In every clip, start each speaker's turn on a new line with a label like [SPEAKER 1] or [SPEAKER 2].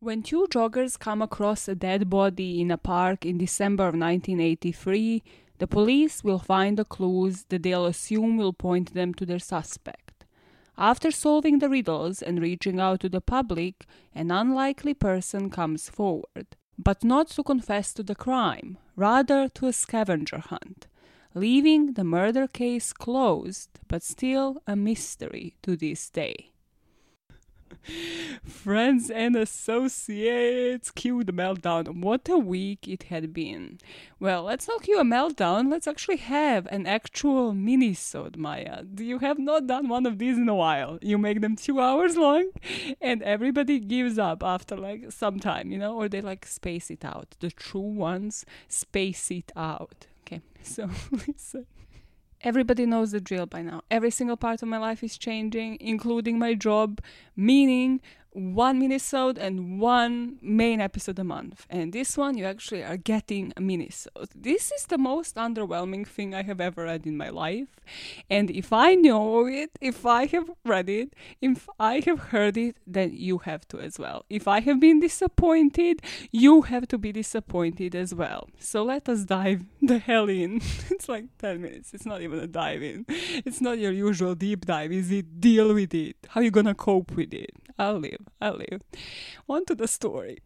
[SPEAKER 1] When two joggers come across a dead body in a park in December of 1983, the police will find the clues that they'll assume will point them to their suspect. After solving the riddles and reaching out to the public, an unlikely person comes forward, but not to confess to the crime, rather to a scavenger hunt, leaving the murder case closed but still a mystery to this day. Friends and associates, cue the meltdown. What a week it had been. Well, let's not cue a meltdown. Let's actually have an actual mini-sode, Maya. You have not done one of these in a while. You make them two hours long, and everybody gives up after like some time, you know, or they like space it out. The true ones space it out. Okay, so listen. Everybody knows the drill by now. Every single part of my life is changing, including my job, meaning one minisode and one main episode a month. And this one you actually are getting a minisode. This is the most underwhelming thing I have ever read in my life. And if I know it, if I have read it, if I have heard it, then you have to as well. If I have been disappointed, you have to be disappointed as well. So let us dive the hell in. it's like 10 minutes. It's not even a dive in. It's not your usual deep dive. Is it deal with it? How you gonna cope with it? I'll live. I'll live. On to the story.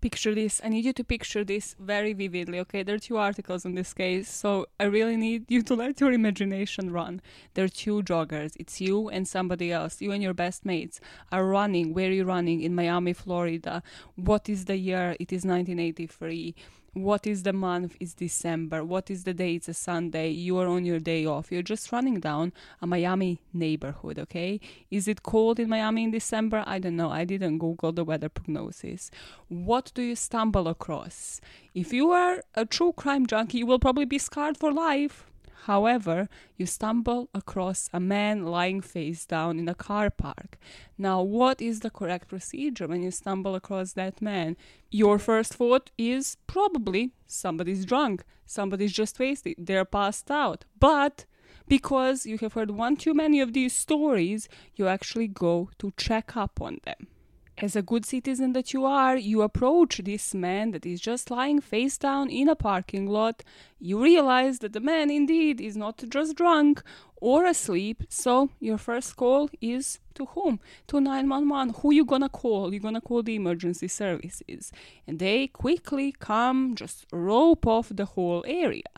[SPEAKER 1] Picture this. I need you to picture this very vividly, okay? There are two articles in this case, so I really need you to let your imagination run. There are two joggers. It's you and somebody else. You and your best mates are running. Where are you running? In Miami, Florida. What is the year? It is 1983 what is the month is december what is the day it's a sunday you are on your day off you're just running down a miami neighborhood okay? Is it cold in miami in december? I don't know i didn't google the weather prognosis. What do you stumble across? If you are a true crime junkie you will probably be scarred for life However, you stumble across a man lying face down in a car park. Now, what is the correct procedure when you stumble across that man? Your first thought is probably somebody's drunk, somebody's just wasted, they're passed out. But because you have heard one too many of these stories, you actually go to check up on them as a good citizen that you are, you approach this man that is just lying face down in a parking lot. You realize that the man indeed is not just drunk or asleep, so your first call is to whom? To 911. Who you gonna call? You're gonna call the emergency services. And they quickly come, just rope off the whole area.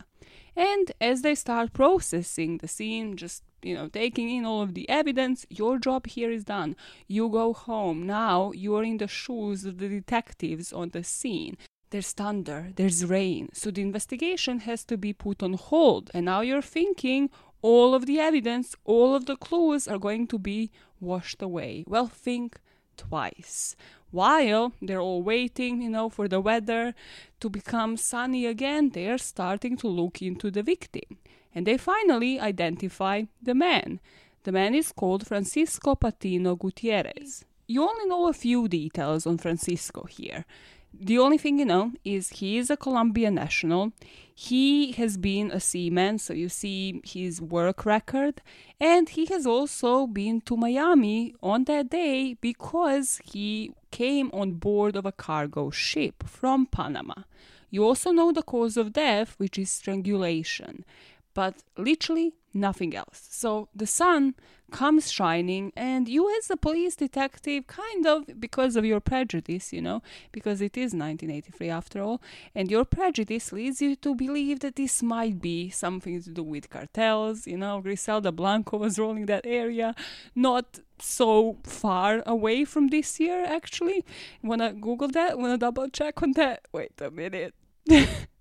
[SPEAKER 1] And as they start processing the scene, just you know, taking in all of the evidence, your job here is done. You go home. Now you are in the shoes of the detectives on the scene. There's thunder, there's rain, so the investigation has to be put on hold. And now you're thinking all of the evidence, all of the clues are going to be washed away. Well, think twice. While they're all waiting, you know, for the weather to become sunny again, they're starting to look into the victim and they finally identify the man. The man is called Francisco Patino Gutierrez. You only know a few details on Francisco here. The only thing you know is he is a Colombian national. He has been a seaman, so you see his work record. And he has also been to Miami on that day because he came on board of a cargo ship from Panama. You also know the cause of death, which is strangulation but literally nothing else. So the sun comes shining, and you, as a police detective, kind of because of your prejudice, you know, because it is 1983 after all, and your prejudice leads you to believe that this might be something to do with cartels, you know, Griselda Blanco was rolling that area, not so far away from this year, actually. Wanna Google that? Wanna double check on that? Wait a minute.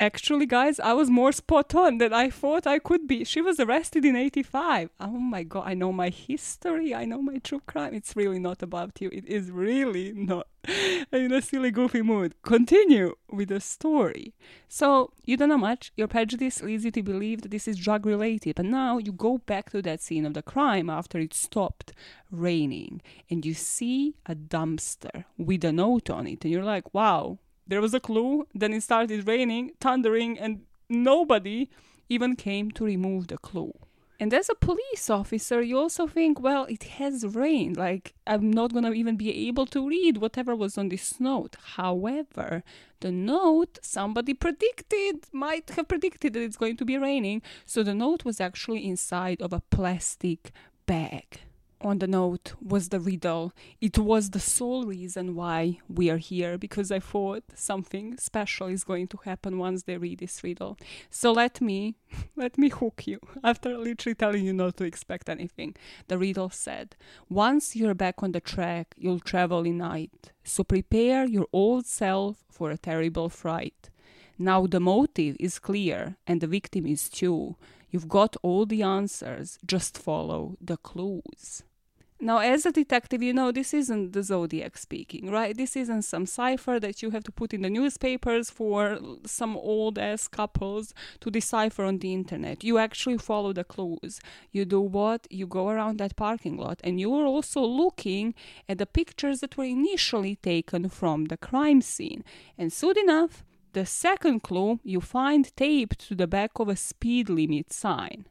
[SPEAKER 1] Actually, guys, I was more spot on than I thought I could be. She was arrested in 85. Oh my god, I know my history, I know my true crime. It's really not about you. It is really not. I'm in a silly, goofy mood. Continue with the story. So, you don't know much. Your prejudice leads you to believe that this is drug related. But now you go back to that scene of the crime after it stopped raining and you see a dumpster with a note on it. And you're like, wow, there was a clue, then it started raining, thundering, and nobody even came to remove the clue. And as a police officer, you also think, well, it has rained. Like, I'm not going to even be able to read whatever was on this note. However, the note somebody predicted, might have predicted that it's going to be raining. So the note was actually inside of a plastic bag on the note was the riddle. It was the sole reason why we are here because I thought something special is going to happen once they read this riddle. So let me let me hook you after literally telling you not to expect anything. The riddle said, "Once you're back on the track, you'll travel in night. So prepare your old self for a terrible fright." Now the motive is clear and the victim is too. You've got all the answers, just follow the clues. Now, as a detective, you know, this isn't the Zodiac speaking, right? This isn't some cipher that you have to put in the newspapers for some old ass couples to decipher on the internet. You actually follow the clues. You do what? You go around that parking lot and you are also looking at the pictures that were initially taken from the crime scene. And soon enough, the second clue you find taped to the back of a speed limit sign.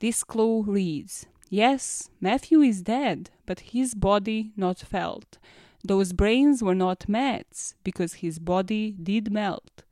[SPEAKER 1] This clue reads Yes, Matthew is dead, but his body not felt. Those brains were not Matt's, because his body did melt.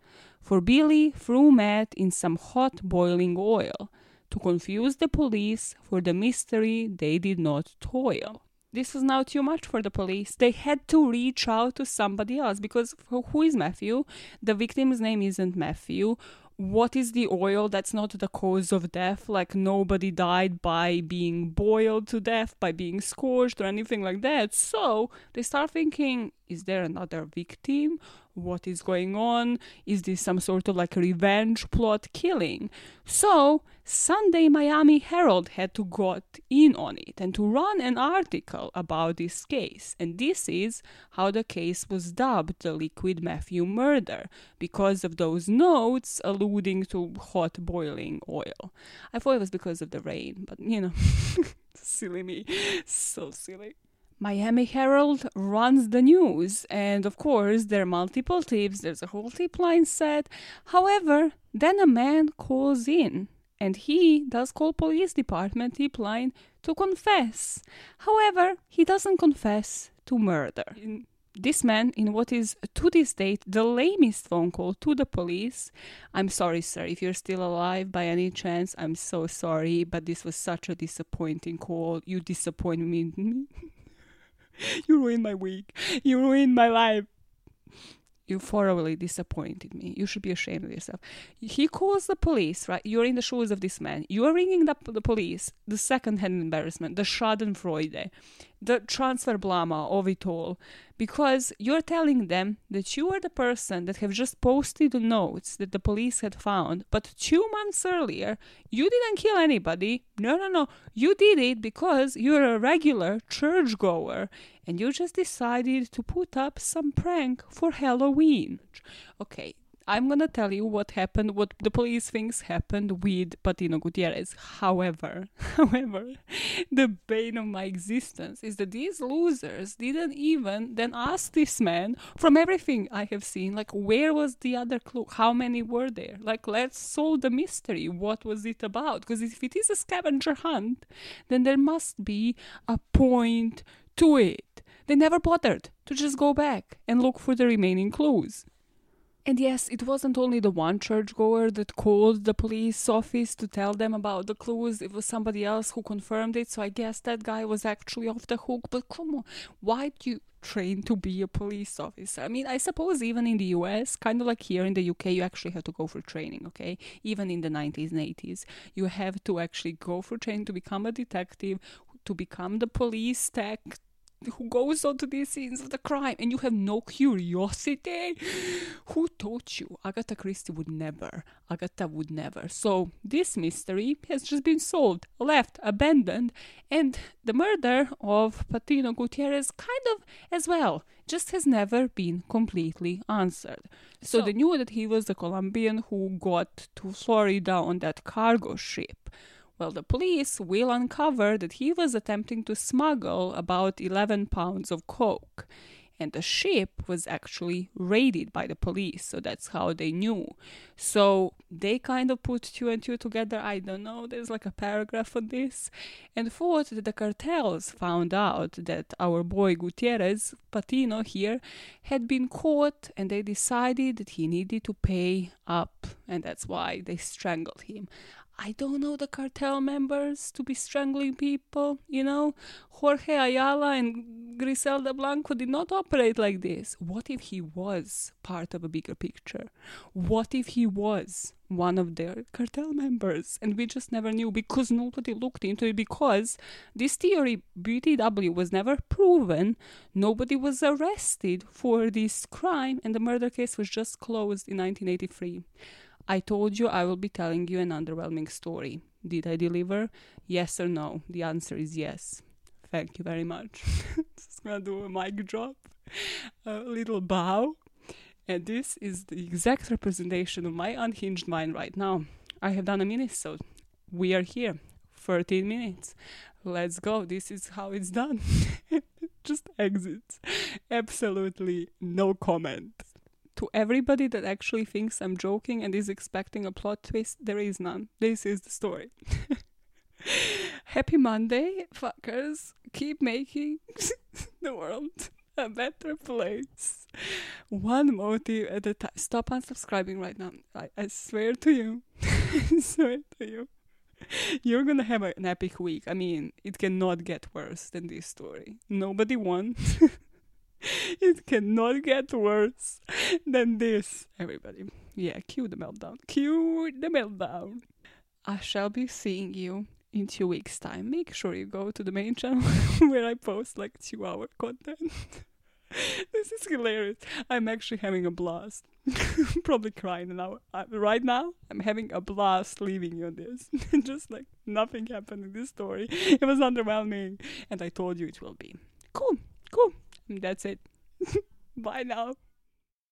[SPEAKER 1] For Billy threw Matt in some hot boiling oil to confuse the police for the mystery they did not toil. This was now too much for the police. They had to reach out to somebody else because who is Matthew? The victim's name isn't Matthew what is the oil that's not the cause of death? Like nobody died by being boiled to death by being scorched or anything like that. So they start thinking is there another victim what is going on is this some sort of like revenge plot killing so Sunday Miami Herald had to got in on it and to run an article about this case. And this is how the case was dubbed the Liquid Matthew murder because of those notes alluding to hot boiling oil. I thought it was because of the rain, but you know, silly me. So silly. Miami Herald runs the news, and of course, there are multiple tips, there's a whole tip line set. However, then a man calls in and he does call police department tip line to confess. However, he doesn't confess to murder. This man, in what is to this date the lamest phone call to the police, I'm sorry, sir, if you're still alive by any chance, I'm so sorry, but this was such a disappointing call. You disappoint me. you ruined my week. You ruined my life you thoroughly disappointed me. You should be ashamed of yourself. He calls the police, right? You're in the shoes of this man. You are ringing the, the police, the second hand embarrassment, the Schadenfreude, the transfer blama of it all, because you're telling them that you are the person that have just posted the notes that the police had found, but two months earlier, you didn't kill anybody. No, no, no. You did it because you're a regular churchgoer and you just decided to put up some prank for Halloween. Okay, I'm gonna tell you what happened, what the police thinks happened with Patino Gutierrez. However, however, the bane of my existence is that these losers didn't even then ask this man from everything I have seen, like where was the other clue? How many were there? Like let's solve the mystery. What was it about? Because if it is a scavenger hunt, then there must be a point to it. They never bothered to just go back and look for the remaining clues. And yes, it wasn't only the one churchgoer that called the police office to tell them about the clues, it was somebody else who confirmed it, so I guess that guy was actually off the hook. But come on, why do you train to be a police officer? I mean, I suppose even in the US, kind of like here in the UK, you actually have to go for training, okay? Even in the 90s and 80s, you have to actually go for training to become a detective, to become the police tech who goes onto these scenes of the crime and you have no curiosity. Who taught you? Agatha christie would never agatha would never. So this mystery has just been solved left abandoned and the murder of patino gutierrez kind of as well just has never been completely answered. So, so they knew that he was the colombian who got to florida on that cargo ship well, the police will uncover that he was attempting to smuggle about 11 pounds of coke. And the ship was actually raided by the police, so that's how they knew. So they kind of put two and two together. I don't know. There's like a paragraph on this. And fourth, that the cartels found out that our boy Gutierrez Patino here had been caught and they decided that he needed to pay up. And that's why they strangled him. I don't know the cartel members to be strangling people, you know? Jorge Ayala and Griselda Blanco did not operate like this. What if he was part of a bigger picture? What if he was one of their cartel members and we just never knew because nobody looked into it because this theory BTW was never proven nobody was arrested for this crime and the murder case was just closed in 1983 I told you I will be telling you an underwhelming story. Did I deliver? Yes or no? The answer is yes. Thank you very much. Just gonna do a mic drop, a little bow. And this is the exact representation of my unhinged mind right now. I have done a minute, so we are here. 13 minutes. Let's go. This is how it's done. Just exits. Absolutely no comment to everybody that actually thinks I'm joking and is expecting a plot twist, there is none. This is the story. Happy Monday, fuckers. Keep making the world a better place. One motive at a time. Stop unsubscribing right now. I, I swear to you. I swear to you. You're gonna have an epic week. I mean, it cannot get worse than this story. Nobody won. it cannot get worse than this. Everybody, yeah, cue the meltdown. Cue the meltdown. I shall be seeing you in two weeks' time. Make sure you go to the main channel where I post like two hour content. this is hilarious. I'm actually having a blast. Probably crying now. Right now, I'm having a blast leaving you on this. Just like nothing happened in this story. It was underwhelming. And I told you it will be. Cool. That's it. Bye now.